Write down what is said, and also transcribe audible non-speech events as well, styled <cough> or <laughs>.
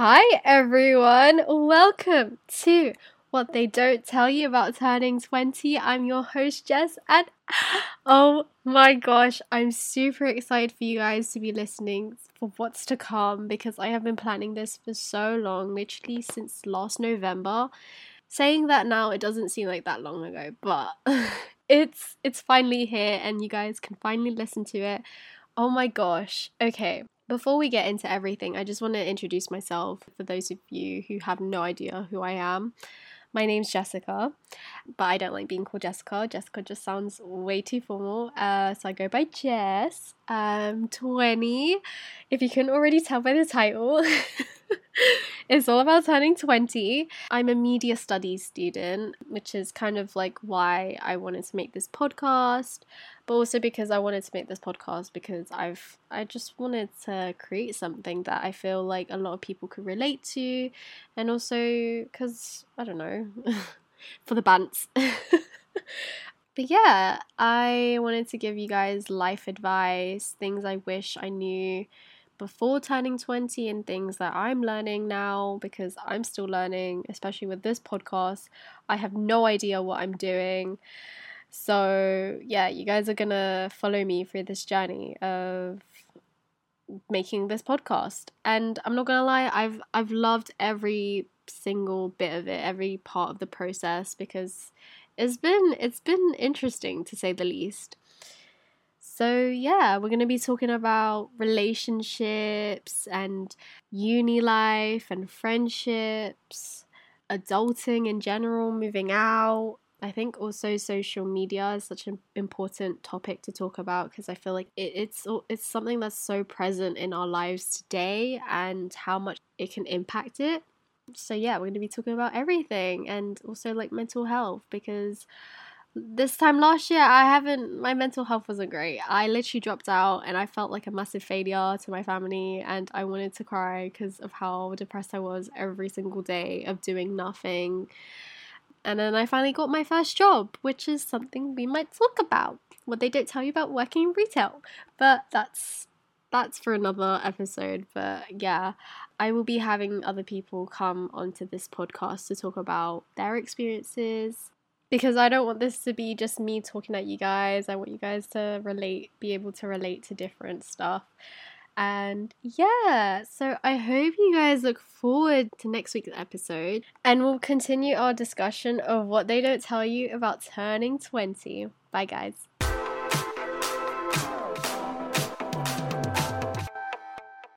Hi, everyone. Welcome to What They Don't Tell You About Turning 20. I'm your host, Jess, and <gasps> oh my gosh, I'm super excited for you guys to be listening for what's to come because I have been planning this for so long, literally since last November. Saying that now, it doesn't seem like that long ago, but <laughs> it's it's finally here and you guys can finally listen to it. Oh my gosh. Okay. Before we get into everything, I just want to introduce myself for those of you who have no idea who I am. My name's Jessica, but I don't like being called Jessica. Jessica just sounds way too formal. Uh, so I go by Jess. I'm 20. If you couldn't already tell by the title, <laughs> <laughs> it's all about turning 20. I'm a media studies student, which is kind of like why I wanted to make this podcast, but also because I wanted to make this podcast because I've I just wanted to create something that I feel like a lot of people could relate to and also cuz I don't know, <laughs> for the bants. <laughs> but yeah, I wanted to give you guys life advice, things I wish I knew before turning 20 and things that I'm learning now because I'm still learning, especially with this podcast. I have no idea what I'm doing. So, yeah, you guys are going to follow me through this journey of making this podcast. And I'm not going to lie, I've I've loved every single bit of it, every part of the process because it's been it's been interesting to say the least. So, yeah, we're going to be talking about relationships and uni life and friendships, adulting in general, moving out. I think also social media is such an important topic to talk about because I feel like it, it's it's something that's so present in our lives today and how much it can impact it. So yeah, we're going to be talking about everything and also like mental health because this time last year i haven't my mental health wasn't great. I literally dropped out and i felt like a massive failure to my family and i wanted to cry because of how depressed i was every single day of doing nothing. And then i finally got my first job which is something we might talk about what they don't tell you about working in retail. But that's that's for another episode. But yeah i will be having other people come onto this podcast to talk about their experiences because I don't want this to be just me talking at you guys. I want you guys to relate, be able to relate to different stuff. And yeah, so I hope you guys look forward to next week's episode and we'll continue our discussion of what they don't tell you about turning 20. Bye, guys.